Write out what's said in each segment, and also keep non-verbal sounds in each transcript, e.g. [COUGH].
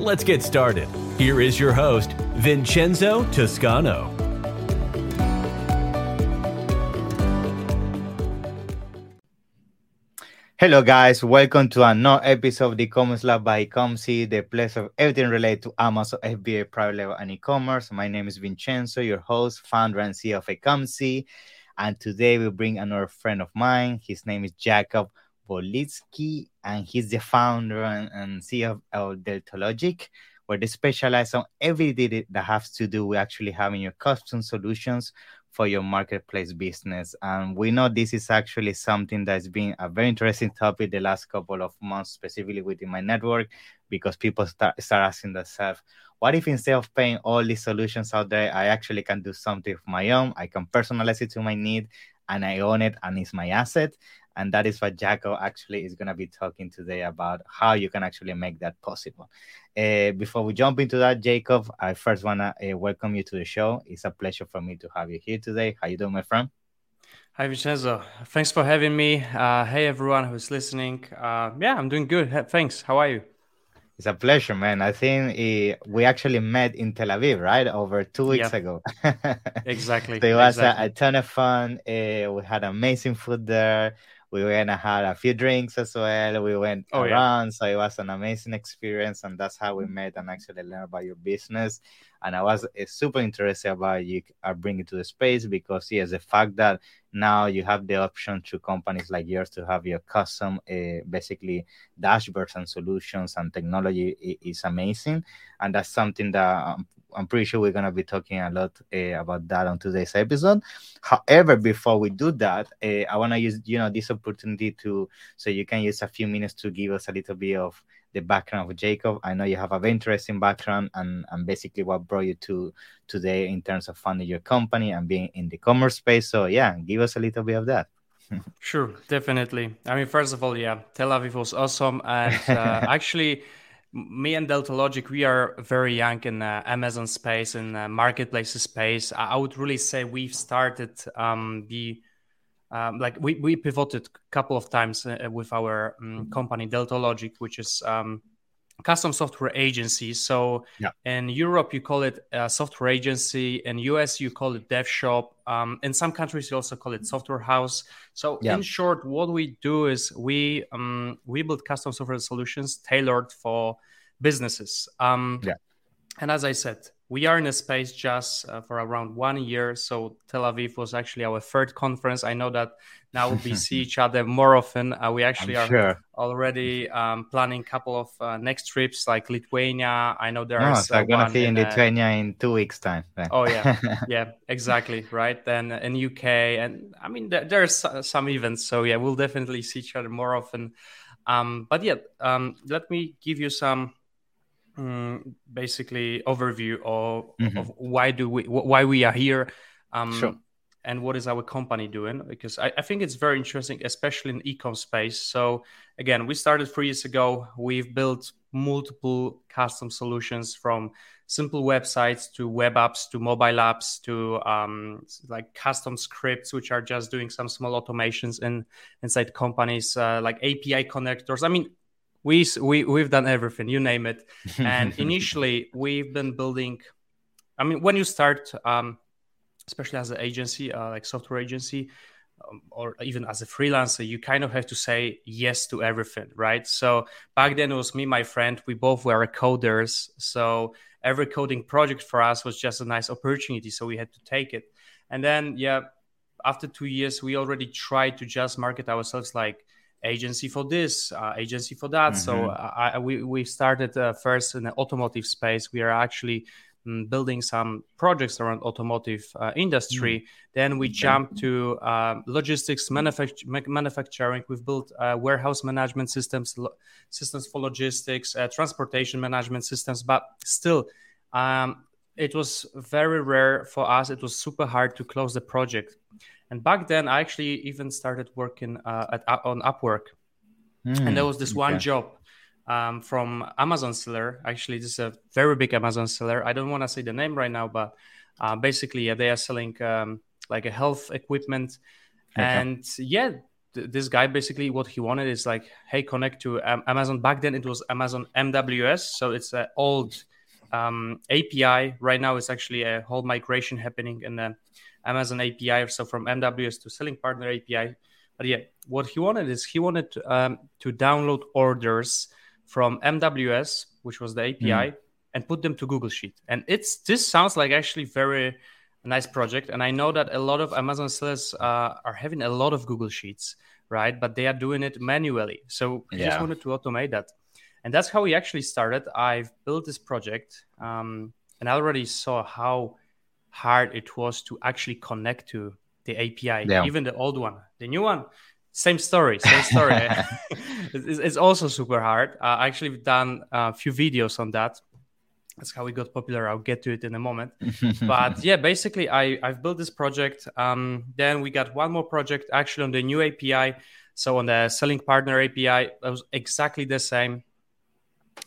Let's get started. Here is your host, Vincenzo Toscano. Hello, guys. Welcome to another episode of the e-commerce lab by Ecomcy, the place of everything related to Amazon FBA, private label, and e-commerce. My name is Vincenzo, your host, founder, and CEO of Ecomcy. And today we bring another friend of mine. His name is Jakob Wolitzki, and he's the founder and, and CEO of Deltologic, where they specialize on everything that has to do with actually having your custom solutions for your marketplace business. And we know this is actually something that's been a very interesting topic the last couple of months, specifically within my network, because people start, start asking themselves, what if instead of paying all these solutions out there, I actually can do something of my own? I can personalize it to my need and I own it and it's my asset. And that is what Jaco actually is going to be talking today about how you can actually make that possible. Uh, before we jump into that, Jakob, I first want to uh, welcome you to the show. It's a pleasure for me to have you here today. How you doing, my friend? Hi, Vincenzo. Thanks for having me. Uh, hey, everyone who's listening. Uh, yeah, I'm doing good. Thanks. How are you? It's a pleasure, man. I think uh, we actually met in Tel Aviv, right? Over two weeks ago. [LAUGHS] exactly. so it was exactly. A, a, ton of fun. Uh, we had amazing food there we went and had a few drinks as well. We went oh, around, yeah. so it was an amazing experience, and that's how we met and actually learned about your business. And I was uh, super interested about you are bringing to the space because yes, the fact that now you have the option to companies like yours to have your custom, uh, basically dashboards and solutions and technology is amazing, and that's something that um, I'm pretty sure we're gonna be talking a lot uh, about that on today's episode. However, before we do that, uh, I wanna use you know this opportunity to so you can use a few minutes to give us a little bit of the background of Jakob. I know you have a very interesting background and, and basically what brought you to today in terms of funding your company and being in the commerce space. So yeah, give us a little bit of that. [LAUGHS] sure, definitely. I mean, first of all, yeah, Tel Aviv was awesome, and uh, [LAUGHS] actually me and Deltologic, we are very young in uh, Amazon space and uh, marketplace space. I, I, would really say we've started um, the um, like we, we pivoted a couple of times uh, with our um, company Deltologic, which is um, custom software agency. So yeah. in Europe, you call it a software agency. In US, you call it dev shop. Um, in some countries, you also call it software house. So yeah. in short, what we do is we um, we build custom software solutions tailored for businesses. Um, yeah. And as I said, we are in a space just uh, for around one year. So Tel Aviv was actually our third conference. I know that now we [LAUGHS] see each other more often. Uh, we actually I'm are sure. already um, planning a couple of uh, next trips like Lithuania. I know there's. No, so I'm gonna be in, in uh, Lithuania in two weeks' time. Oh yeah, [LAUGHS] yeah, exactly. Right then in UK, and I mean there, there's some events. So yeah, we'll definitely see each other more often. Um, but yeah, um, let me give you some um, basically overview of, mm-hmm. of, why do we why we are here um, sure. And what is our company doing? Because I, I, think it's very interesting especially in ecom space. So again we started three years ago. We've built multiple custom solutions from simple websites to web apps to mobile apps to um, like custom scripts which are just doing some small automations in inside companies uh, like api connectors. I mean we, we we've done everything you name it. [LAUGHS] And initially we've been building i mean when you start um, especially as an agency uh, like software agency um, or even as a freelancer you kind of have to say yes to everything right so back then it was me my friend we both were coders so every coding project for us was just a nice opportunity so we had to take it and then yeah after two years we already tried to just market ourselves like agency for this, uh, agency for that. Mm-hmm. So I, we we started uh, first in the automotive space. We are actually um, building some projects around automotive uh, industry. Mm. Then we okay. jumped to uh, logistics manufact- manufacturing. We've built uh, warehouse management systems, lo- systems for logistics, uh, transportation management systems. But still, um, it was very rare for us. It was super hard to close the project. And back then, I actually even started working uh, at, on Upwork. Mm, and there was this okay. one job um, from Amazon seller. Actually, this is a very big Amazon seller. I don't want to say the name right now, but uh, basically, yeah, they are selling um, like a health equipment. Okay. And yeah, th- this guy basically what he wanted is like, hey, connect to um, Amazon. Back then, it was Amazon MWS, so it's an old um, API. Right now, it's actually a whole migration happening in the Amazon API. So from MWS to Selling Partner API. But yeah, what he wanted is he wanted um, to download orders from MWS, which was the API, mm. and put them to Google Sheet. And it's this sounds like actually very nice project. And I know that a lot of Amazon sellers uh, are having a lot of Google Sheets, right? But they are doing it manually. So I yeah. just wanted to automate that. And that's how we actually started. I've built this project, um, and I already saw how hard it was to actually connect to the API, yeah. even the old one. The new one, same story, same story. [LAUGHS] it's, it's, also super hard. Uh, I actually done a few videos on that. That's how we got popular. I'll get to it in a moment. [LAUGHS] but yeah, basically, I, I've built this project. Um, then we got one more project actually on the new API. So on the selling partner API, that was exactly the same.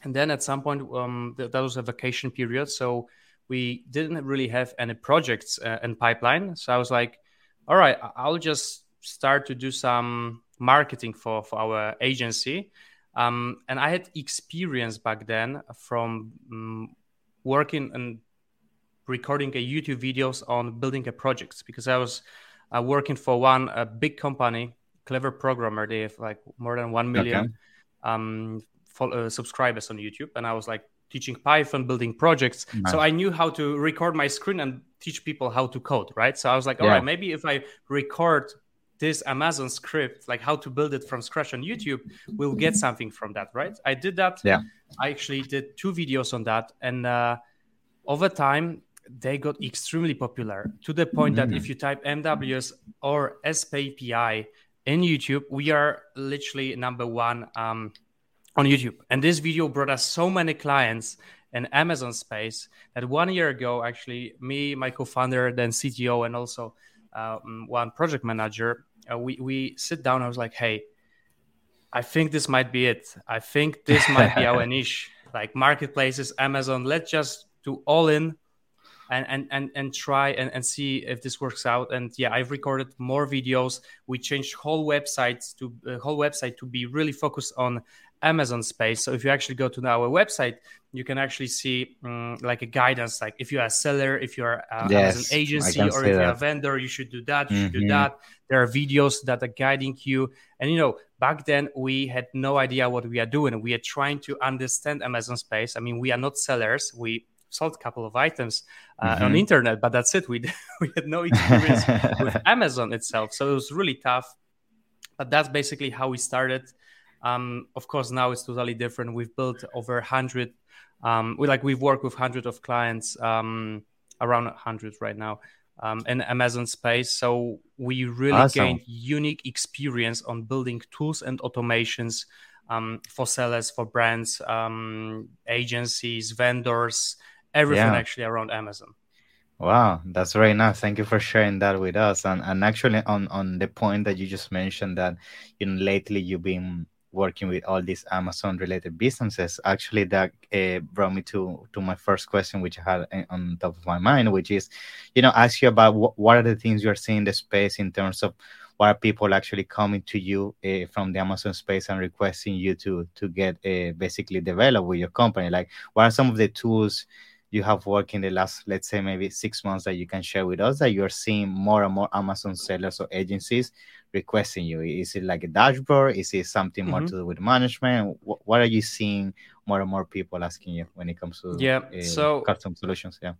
And then at some point, um, th- that was a vacation period. So we didn't really have any projects uh, in pipeline. So I was like, all right, I'll just start to do some marketing for, for our agency. Um, and I had experience back then from um, working and recording a YouTube videos on building a project because I was uh, working for one a big company, Clever Programmer. They have like more than one million okay. um, follow, uh, subscribers on YouTube, and I was like teaching Python, building projects. Nice. So I knew how to record my screen and teach people how to code, right? So I was like, all yeah. right, maybe if I record this Amazon script, like how to build it from scratch on YouTube, we'll get something from that, right? I did that. Yeah. I actually did two videos on that, and uh, over time they got extremely popular to the point mm-hmm. that if you type MWS or SPAPI in YouTube, we are literally number one um, on YouTube. And this video brought us so many clients in Amazon space that one year ago, actually, me, my co-founder, then CTO, and also one project manager, uh, we we sit down. I was like, hey, I think this might be it. I think this might be our [LAUGHS] niche, like marketplaces, Amazon. Let's just do all in. And, and, and, and try and, and see if this works out. And yeah, I've recorded more videos. We changed whole websites to uh, whole website to be really focused on Amazon space. So if you actually go to our website, you can actually see um, like a guidance, like if you're a seller, if you're a yes, Amazon agency, or if you're a vendor, you should do that. You mm-hmm. should do mm-hmm. that. There are videos that are guiding you. And you know, back then we had no idea what we are doing. We are trying to understand Amazon space. I mean, we are not sellers. We sold a couple of items uh, mm-hmm. on internet, but that's it. We [LAUGHS] we had no experience with [LAUGHS] Amazon itself, so it was really tough. But that's basically how we started. Um, of course, now it's totally different. We've built over 100. Um, we like we've worked with hundreds of clients, um, around 100 right now, um, in Amazon space. So we really awesome. gained unique experience on building tools and automations um, for sellers, for brands, um, agencies, vendors, everything yeah. actually around Amazon. Wow, that's very nice. Thank you for sharing that with us. And and actually on on the point that you just mentioned that you know lately you've been working with all these Amazon related businesses, actually that uh, brought me to to my first question, which I had on top of my mind, which is, you know, ask you about what, what are the things you're seeing in the space in terms of what are people actually coming to you uh, from the Amazon space and requesting you to to get uh, basically develop with your company? Like, what are some of the tools? You have worked in the last, let's say, maybe six months that you can share with us that you're seeing more and more Amazon sellers or agencies requesting you? Is it like a dashboard? Is it something more mm-hmm. to do with management? What, what, are you seeing more and more people asking you when it comes to yeah, uh, so custom solutions? Yeah,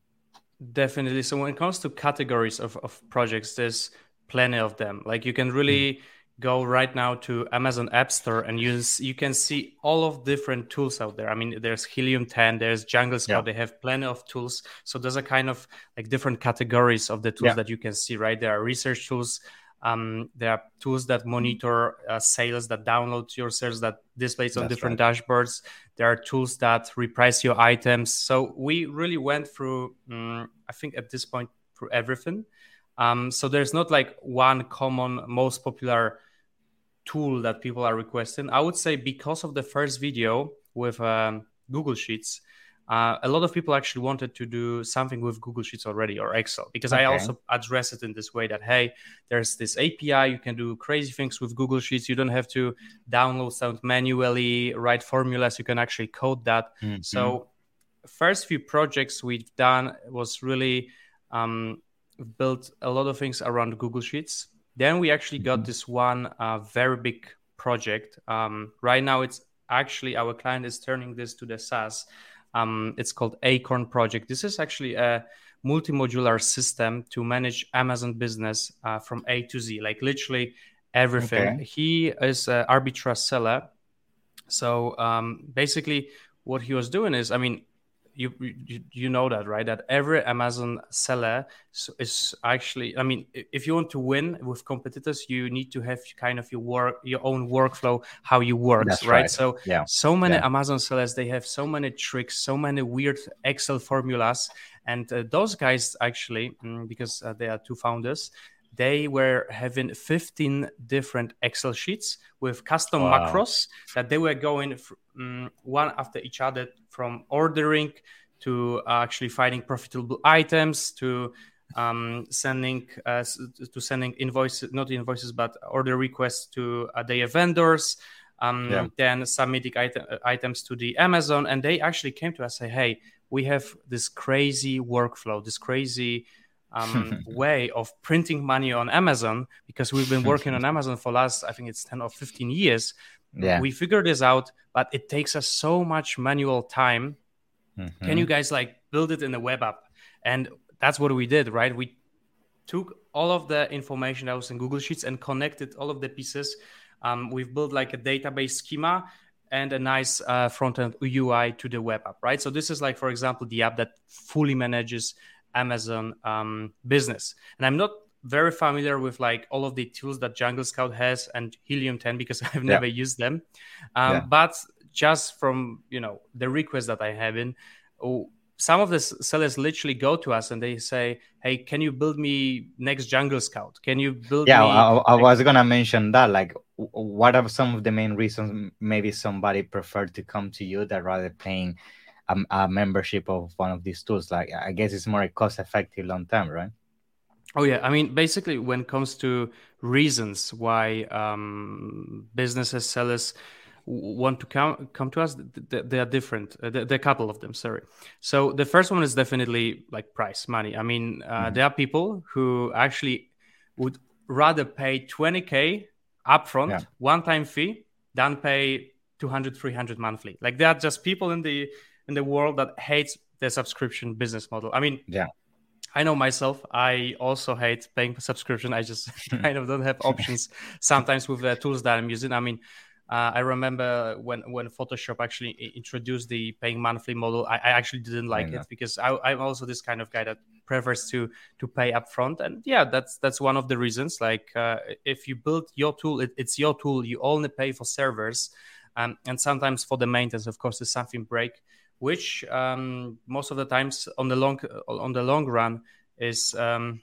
definitely. So when it comes to categories of, of projects, there's plenty of them. Like you can really mm go right now to Amazon App Store and you you can see all of different tools out there. I mean, there's Helium 10, there's Jungle Scout. Yeah. They have plenty of tools. So there's a kind of like different categories of the tools yeah. that you can see. Right, there are research tools. Um, there are tools that monitor uh, sales, that download your sales, that displays on That's different right. dashboards. There are tools that reprice your items. So we really went through, um, I think at this point, through everything. Um, so there's not like one common most popular tool that people are requesting. I would say because of the first video with um, Google Sheets, uh, a lot of people actually wanted to do something with Google Sheets already or Excel because okay. I also address it in this way that hey, there's this API, you can do crazy things with Google Sheets. You don't have to download stuff manually, write formulas. You can actually code that. Mm-hmm. So, first few projects we've done was really um, built a lot of things around Google Sheets. Then we actually got mm-hmm. this one uh, very big project. Um, right now, it's actually our client is turning this to the SaaS. Um, it's called Acorn Project. This is actually a multi-modular system to manage Amazon business uh, from A to Z, like literally everything. Okay. He is an arbitrage seller. So um, basically, what he was doing is, I mean, you, you you know that right that every amazon seller is actually i mean if you want to win with competitors you need to have kind of your work your own workflow how you work right? right? so yeah so many yeah. amazon sellers they have so many tricks so many weird excel formulas and uh, those guys actually mm, because uh, they are two founders they were having 15 different excel sheets with custom wow. macros that they were going um, one after each other from ordering to actually finding profitable items to um, sending uh, to sending invoices not invoices but order requests to uh, their vendors um, yeah. then submitting item, uh, items to the amazon and they actually came to us say hey we have this crazy workflow this crazy um, [LAUGHS] way of printing money on amazon because we've been working on [LAUGHS] amazon for last i think it's 10 or 15 years yeah. we figured this out but it takes us so much manual time. Mm-hmm. can you guys like build it in a web app? And that's what we did right? We took all of the information that was in google sheets and connected all of the pieces. Um, we've built like a database schema and a nice uh, front end ui to the web app right? So this is like for example the app that fully manages amazon um, business. And i'm not very familiar with like all of the tools that Jungle Scout has and Helium 10 because [LAUGHS] I've never yeah. used them. Um, yeah. But just from you know the request that I have in, oh, some of the sellers literally go to us and they say, "Hey, can you build me next Jungle Scout? Can you build?" Yeah, me, I, I was gonna mention that. Like, what are some of the main reasons maybe somebody preferred to come to you that rather paying a, a membership of one of these tools? Like, I guess it's more cost effective long term, right? Oh yeah, I mean, basically, when it comes to reasons why um, businesses, sellers want to come come to us, they are different. Uh, there are a couple of them. Sorry. So the first one is definitely like price, money. I mean, uh, mm-hmm. there are people who actually would rather pay 20k upfront, yeah. one-time fee, than pay 200, 300 monthly. Like there are just people in the in the world that hates the subscription business model. I mean, yeah I know myself. I also hate paying for subscription. I just [LAUGHS] kind of don't have [LAUGHS] options sometimes with the tools that I'm using. I mean, uh, I remember when when Photoshop actually introduced the paying monthly model. I, I actually didn't like it because I, am also this kind of guy that prefers to to pay upfront. And yeah, that's that's one of the reasons. Like uh, if you build your tool, it, it's your tool. You only pay for servers, um, and sometimes for the maintenance. Of course, if something break which um, most of the times on the long on the long run is um,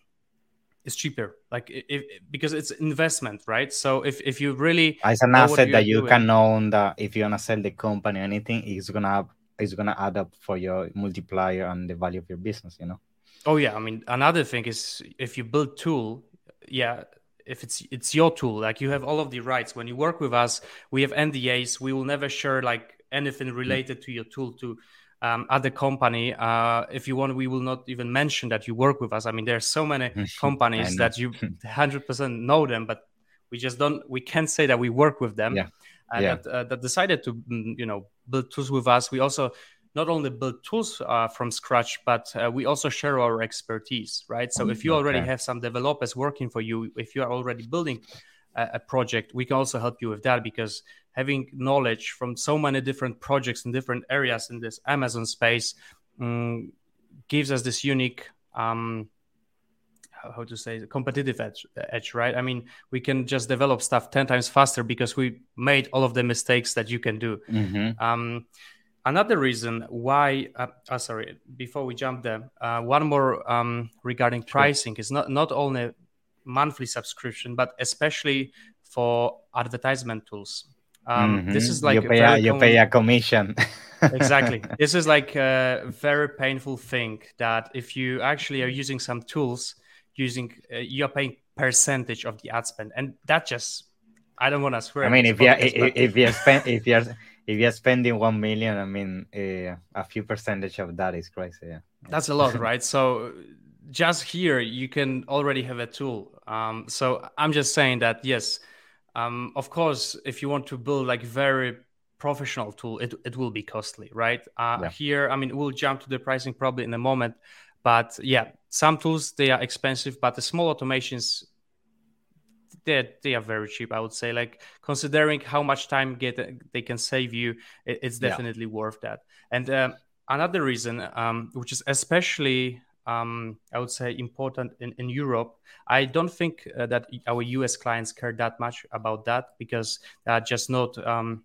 is cheaper. Like if, because it's investment right? So if, if you really as an asset that you doing, can own that if you're gonna sell the company or anything it's gonna it's gonna add up for your multiplier and the value of your business you know? Oh yeah. I mean another thing is if you build tool yeah if it's it's your tool like you have all of the rights. When you work with us we have ndas we will never share like anything mm. related to your tool to um, other company. Uh, if you want, we will not even mention that you work with us. I mean, there are so many [LAUGHS] companies that you [LAUGHS] 100% know them, but we just don't. We can't say that we work with them. Yeah. Uh, yeah. That, uh, that, decided to mm, you know build tools with us. We also not only build tools uh, from scratch, but uh, we also share our expertise, right? So if you already okay. have some developers working for you, if you are already building a, a project, we can also help you with that because having knowledge from so many different projects in different areas in this Amazon space um, gives us this unique um, how to say competitive edge, edge right? I mean we can just develop stuff 10 times faster because we made all of the mistakes that you can do. Mm-hmm. um, another reason why uh, oh, sorry before we jump there uh, one more um, regarding pricing is not not only monthly subscription but especially for advertisement tools um, mm-hmm. This is like you pay, a, you pay a commission. [LAUGHS] exactly. [LAUGHS] This is like a very painful thing that if you actually are using some tools, using uh, you're paying percentage of the ad spend, and that just I don't want to swear. I mean, if you if, if you spend if you're if you're spending one million, I mean, uh, a few percentage of that is crazy. Yeah. That's a lot, [LAUGHS] right? So just here you can already have a tool. Um, so I'm just saying that yes um, of course, if you want to build like very professional tool, it, it will be costly, right? Uh, yeah. Here, I mean, we'll jump to the pricing probably in a moment, but yeah, some tools they are expensive, but the small automations they they are very cheap. I would say, like considering how much time get they can save you, it, it's definitely yeah. worth that. And uh, another reason, um, which is especially um, I would say important in, in Europe. I don't think uh, that our US clients care that much about that because they are just not um,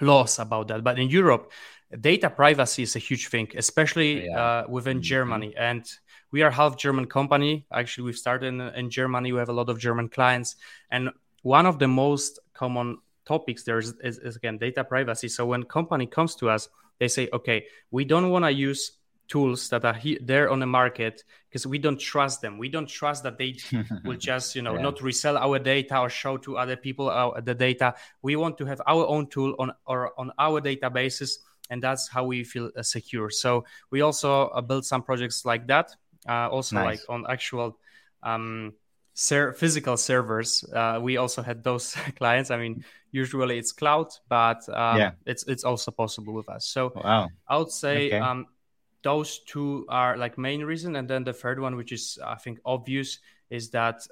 laws about that. But in Europe, data privacy is a huge thing, especially yeah. uh, within mm-hmm. Germany. And we are half German company. Actually, we've started in, in Germany. We have a lot of German clients, and one of the most common topics there is, is, is again data privacy. So when company comes to us, they say, okay, we don't want to use tools that are he- there on the market because we don't trust them we don't trust that they [LAUGHS] will just you know yeah. not resell our data or show to other people our, the data we want to have our own tool on or on our databases and that's how we feel uh, secure so we also uh, build some projects like that uh, also nice. like on actual um, ser- physical servers uh, we also had those [LAUGHS] clients i mean usually it's cloud but um, yeah. it's it's also possible with us so wow. i would say okay. um, those two are like main reason and then the third one which is i think obvious is that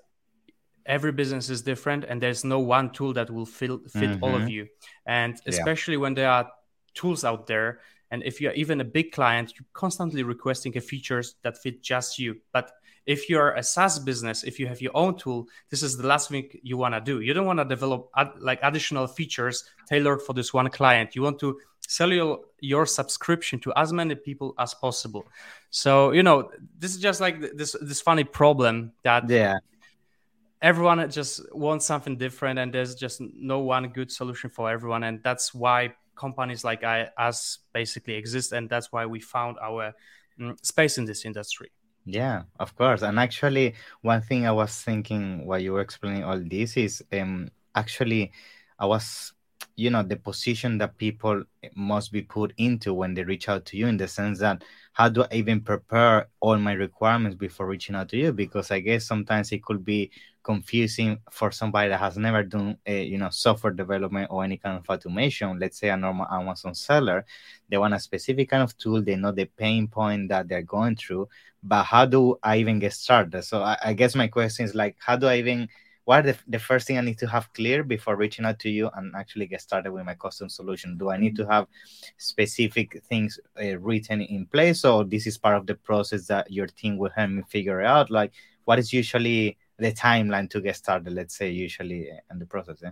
every business is different and there's no one tool that will fill, fit mm-hmm. all of mm-hmm. you and especially yeah. when there are tools out there and if you're even a big client you're constantly requesting a features that fit just you but if you're a SaaS business, if you have your own tool, this is the last thing you want to do. You don't want to develop ad- like additional features tailored for this one client. You want to sell your, your subscription to as many people as possible. So you know this is just like this this funny problem that yeah. everyone just wants something different and there's just no one good solution for everyone. And that's why companies like I, us basically exist. And that's why we found our mm, space in this industry. Yeah of course. And actually one thing i was thinking while you were explaining all this is um actually i was you know the position that people must be put into when they reach out to you in the sense that how do i even prepare all my requirements before reaching out to you? Because i guess sometimes it could be confusing for somebody that has never done a, you know software development or any kind of automation let's say a normal amazon seller. They want a specific kind of tool they know the pain point that they're going through but how do i even get started? So i, I guess my question is like how do i even what are the, the first thing I need to have clear before reaching out to you and actually get started with my custom solution? Do I need to have specific things uh, written in place, or this is part of the process that your team will help me figure out? Like, what is usually the timeline to get started? Let's say usually uh, in the process. Yeah,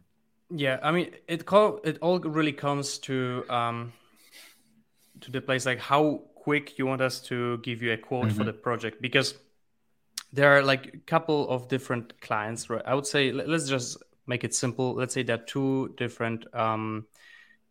yeah I mean, it call it all really comes to um to the place like how quick you want us to give you a quote mm-hmm. for the project because there are like a couple of different clients right? I would say let's just make it simple. Let's say there are two different um,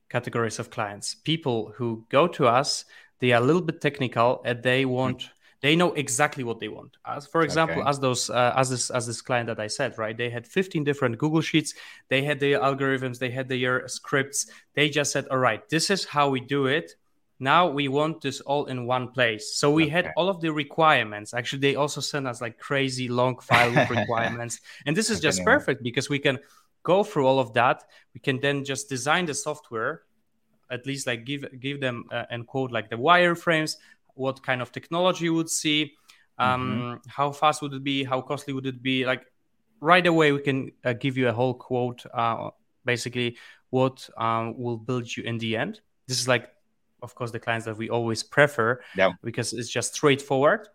categories of clients. People who go to us they are a little bit technical and they want mm-hmm. they know exactly what they want. As for example okay. as those uh, as this as this client that i said right? They had 15 different google sheets. They had their algorithms. They had their scripts. They just said all right this is how we do it now we want this all in one place so we okay. had all of the requirements actually they also sent us like crazy long file [LAUGHS] requirements and this is just okay. perfect because we can go through all of that we can then just design the software at least like give give them uh, and quote like the wireframes what kind of technology you would see um, mm-hmm. how fast would it be how costly would it be like right away we can uh, give you a whole quote, uh, basically what um, will build you in the end. This is like, of course, the clients that we always prefer Yeah. because it's just straightforward.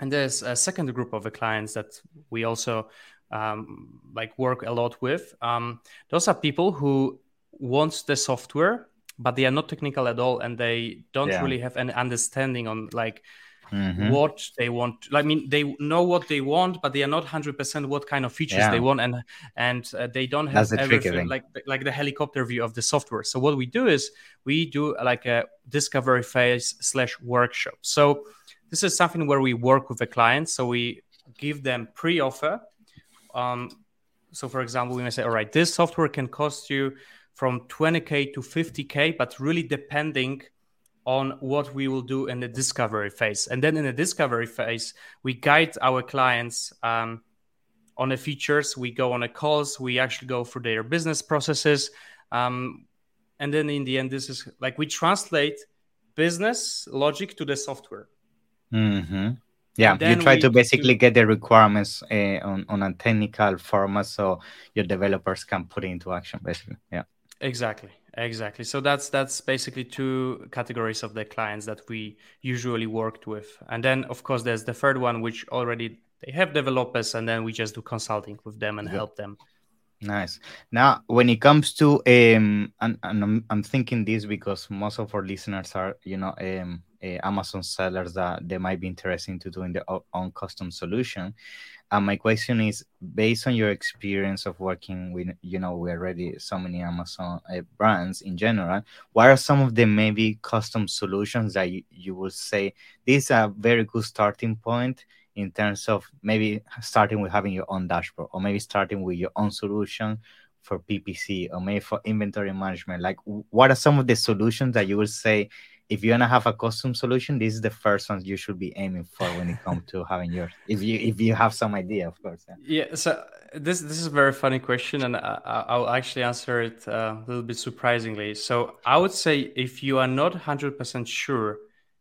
And there's a second group of the clients that we also um, like work a lot with. Um, those are people who want the software, but they are not technical at all, and they don't Yeah. really have any understanding on like Mhm. what they want. I mean, they know what they want, but they are not hundred percent what kind of features Yeah. they want, and and uh, they don't have That's everything like like the helicopter view of the software. So what we do is we do like a discovery phase slash workshop. So this is something where we work with the client. So we give them pre-offer. Um, so for example, we may say, all right, this software can cost you from 20k to 50k, but really depending on what we will do in the discovery phase. And then in the discovery phase, we guide our clients um, on the features. We go on a calls. We actually go through their business processes. Um, and then in the end, this is like we translate business logic to the software. hmm Yeah, you try to do- basically get the requirements uh, on, on a technical format so your developers can put it into action, basically. Yeah. Exactly, exactly. So that's that's basically two categories of the clients that we usually worked with, and then of course there's the third one which already they have developers, and then we just do consulting with them and Yeah. help them. Nice. Now, when it comes to um, and, and I'm, I'm thinking this because most of our listeners are, you know, um, uh, Amazon sellers that they might be interested into doing their own custom solution. And my question is, based on your experience of working with, you know, we already so many Amazon uh, brands in general. What are some of the maybe custom solutions that you, you would say this is a very good starting point in terms of maybe starting with having your own dashboard or maybe starting with your own solution for PPC or maybe for inventory management? Like, what are some of the solutions that you would say if you're gonna have a custom solution, this is the first one you should be aiming for when it comes to [LAUGHS] having yours. If you if you have some idea, of course. Yeah. Yeah. So this this is a very funny question, and I, I- I'll actually answer it uh, a little bit surprisingly. So I would say if you are not hundred percent sure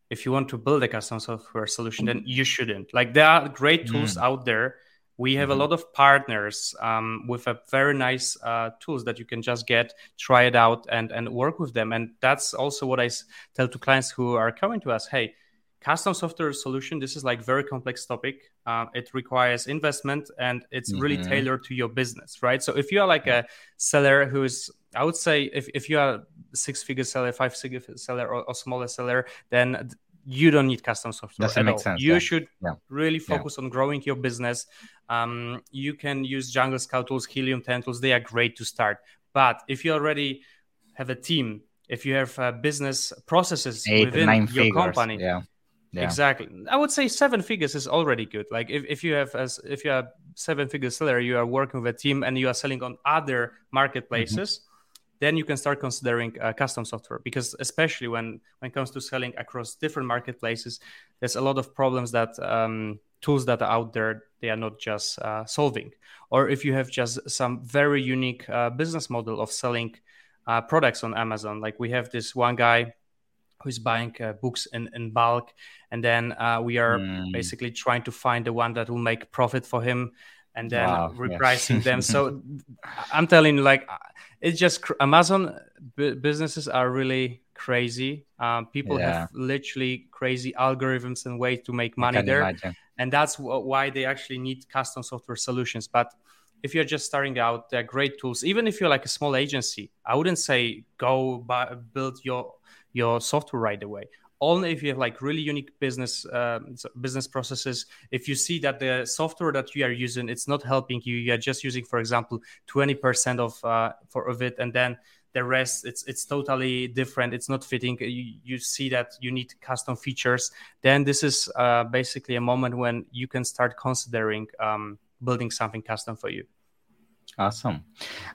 if you want to build a custom software solution, then you shouldn't. Like there are great tools out there. We have Mhm. a lot of partners um, with a very nice uh, tools that you can just get, try it out, and and work with them. And that's also what I s- tell to clients who are coming to us. Hey, custom software solution. This is like very complex topic. Uh, it requires investment, and it's really Mhm. tailored to your business, right? So if you are like a seller who is I would say if, if you are six figure seller, five figure seller, or, or smaller seller, then you don't need custom software Doesn't at all. sense, You yeah. should Yeah. really Yeah. focus on growing your business. Um, you can use Jungle Scout tools, Helium 10 tools. They are great to start. But if you already have a team, if you have uh, business processes Eight, within your figures. company, Yeah. Yeah. Exactly. I would say seven figures is already good. Like if, if you have as if you are seven figure seller, you are working with a team and you are selling on other marketplaces, then you can start considering uh, custom software because especially when when it comes to selling across different marketplaces, there's a lot of problems that um, tools that are out there they are not just uh, solving. Or if you have just some very unique uh, business model of selling uh, products on Amazon, like we have this one guy who's buying uh, books in, in bulk and then uh, we are Mm. basically trying to find the one that will make profit for him and then Wow, yeah. repricing them so [LAUGHS] i'm telling you like it's just cr- amazon bu- businesses are really crazy um, people Yeah. have literally crazy algorithms and ways to make money there imagine. and that's wh- why they actually need custom software solutions but if you're just starting out they're great tools even if you're like a small agency i wouldn't say go buy, build your your software right away only if you have like really unique business uh, business processes if you see that the software that you are using it's not helping you you're just using for example 20% of uh, for of it and then the rest it's it's totally different it's not fitting you, you see that you need custom features then this is uh, basically a moment when you can start considering um, building something custom for you Awesome.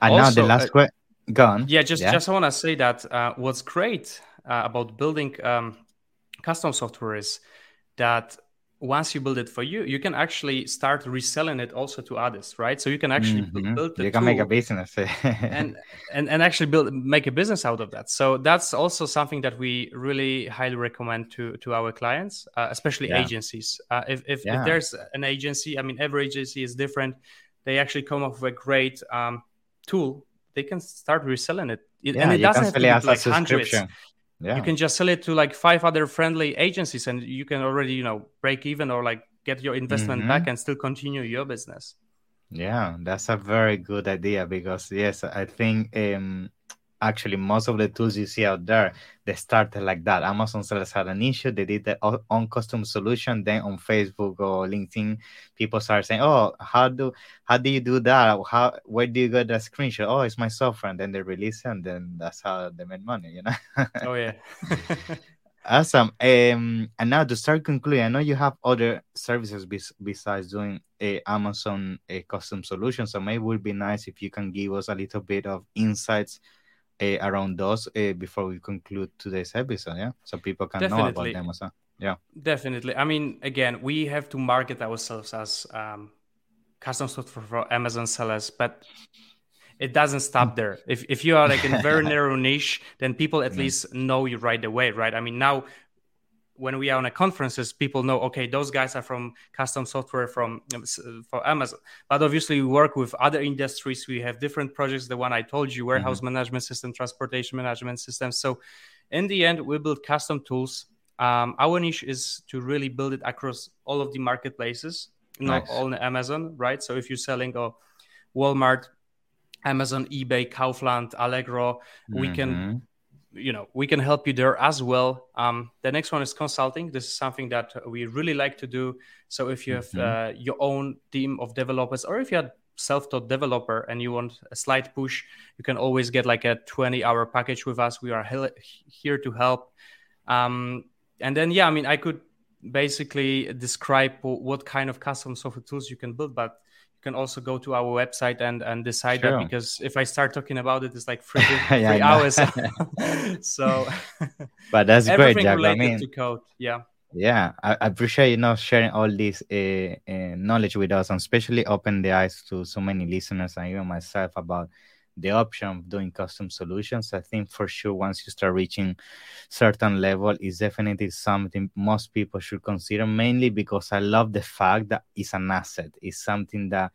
And now the last uh, question. Go on. yeah just Yeah. just i want to say that uh, what's great uh, about building um, custom software is that once you build it for you you can actually start reselling it also to others right so you can actually Mhm. build the You can make a business. [LAUGHS] and, and and actually build make a business out of that so that's also something that we really highly recommend to to our clients uh, especially Yeah. agencies uh, if, if, Yeah. if there's an agency i mean every agency is different they actually come up with a great um, tool, they can start reselling it. Yeah, and it doesn't have to be like hundreds. Yeah. You can just sell it to like five other friendly agencies, and you can already, you know, break even or like get your investment Mhm. back and still continue your business. Yeah, that's a very good idea because yes, I think um actually most of the tools you see out there they started like that. Amazon sellers had an issue, they did their own custom solution. Then on Facebook or LinkedIn, people start saying, "Oh, how do how do you do that? How where do you get that screenshot? Oh, it's my software." And then they release it, and then that's how they make money. You know. Oh yeah. [LAUGHS] Awesome. Um, and now to start concluding, I know you have other services bes- besides doing a Amazon a custom solution. So maybe it would be nice if you can give us a little bit of insights uh, around those uh, before we conclude today's episode. Yeah, so people can know about Definitely. them. Also. Yeah. Definitely. I mean, again, we have to market ourselves as um, custom software for Amazon sellers, but it doesn't stop there. If if you are like in a very [LAUGHS] narrow niche, then people at least know you right away, right? I mean, now when we are on a conferences, people know okay, those guys are from custom software from for Amazon. But obviously, we work with other industries. We have different projects. The one I told you, warehouse management system, transportation management system. So, in the end, we build custom tools. Um, our niche is to really build it across all of the marketplaces, not Nice. only Amazon, right? So if you're selling a Walmart, Amazon, eBay, Kaufland, Allegro, we can Mhm. You know we can help you there as well. Um, the next one is consulting. This is something that we really like to do. So if you have Mhm. uh, your own team of developers or if you're a self-taught developer and you want a slight push you can always get like a 20 hour package with us. We are hel- here to help. Um, and then yeah i mean i could basically describe what kind of custom software tools you can build but can also go to our website and and decide Sure. that because if i start talking about it it's like three, [LAUGHS] Yeah, three hours [LAUGHS] [LAUGHS] so But that's great, Jack. I mean, to code yeah Yeah, I, I appreciate you know sharing all this uh, uh, knowledge with us, and especially open the eyes to so many listeners and even myself about the option of doing custom solutions. I think for sure once you start reaching certain level, is definitely something most people should consider. Mainly because I love the fact that it's an asset. It's something that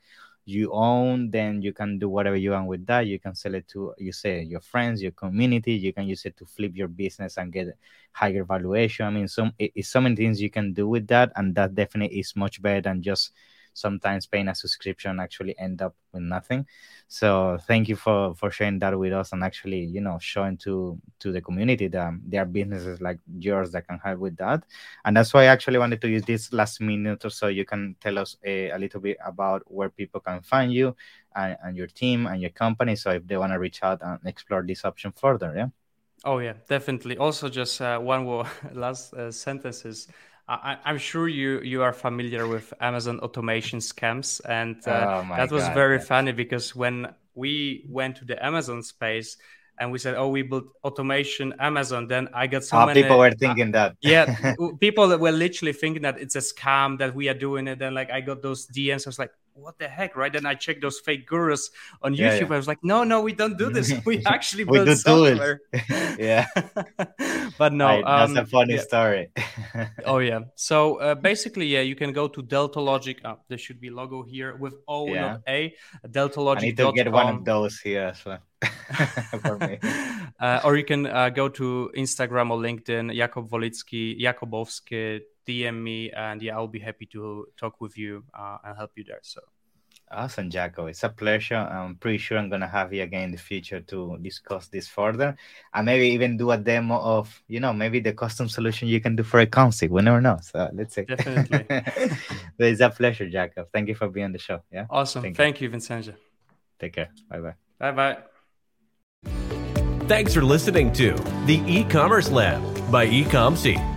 you own then you can do whatever you want with that you can sell it to you say your friends your community you can use it to flip your business and get higher valuation i mean some it's so many things you can do with that and that definitely is much better than just sometimes paying a subscription actually end up with nothing. So thank you for for sharing that with us and actually you know showing to to the community that there are businesses like yours that can help with that. And that's why i actually wanted to use this last minute or so. You can tell us a, a little bit about where people can find you and, and your team and your company. So if they want to reach out and explore this option further yeah? Oh yeah definitely. Also just uh, one more [LAUGHS] last uh, I, I'm sure you you are familiar with Amazon automation scams, and uh, Oh that was God, very funny because when we went to the Amazon space and we said, "Oh, we built automation Amazon," then I got so Ah, many people were uh, thinking that. yeah [LAUGHS] people were literally thinking that it's a scam that we are doing it and like i got those dms i was like what the heck right? Then i checked those fake gurus on Yeah, youtube. yeah. i was like no no we don't do this. [LAUGHS] [LAUGHS] We actually We build software. [LAUGHS] Yeah. But no Right, that's um, a funny yeah. story. Oh yeah. So uh, basically yeah you can go to delta logic uh, there should be logo here with o Yeah. not a delta Logic. i need to get one of those here as well. For me. Uh, or you can uh, go to Instagram or LinkedIn, Jakob Wolitzki, Jakobowski, DM me, and yeah, I'll be happy to talk with you uh, and help you there. So Awesome, Jacko. It's a pleasure. I'm pretty sure I'm gonna have you again in the future to discuss this further, and maybe even do a demo of, you know, maybe the custom solution you can do for a concert. We never know. So let's see. Definitely. [LAUGHS] but it's a pleasure, Jacko. Thank you for being on the show. Yeah. awesome. Thank Thank, you. you, Vincenzo. Take care. Bye bye. Bye bye. Thanks for listening to the e-commerce lab by Ecomcy.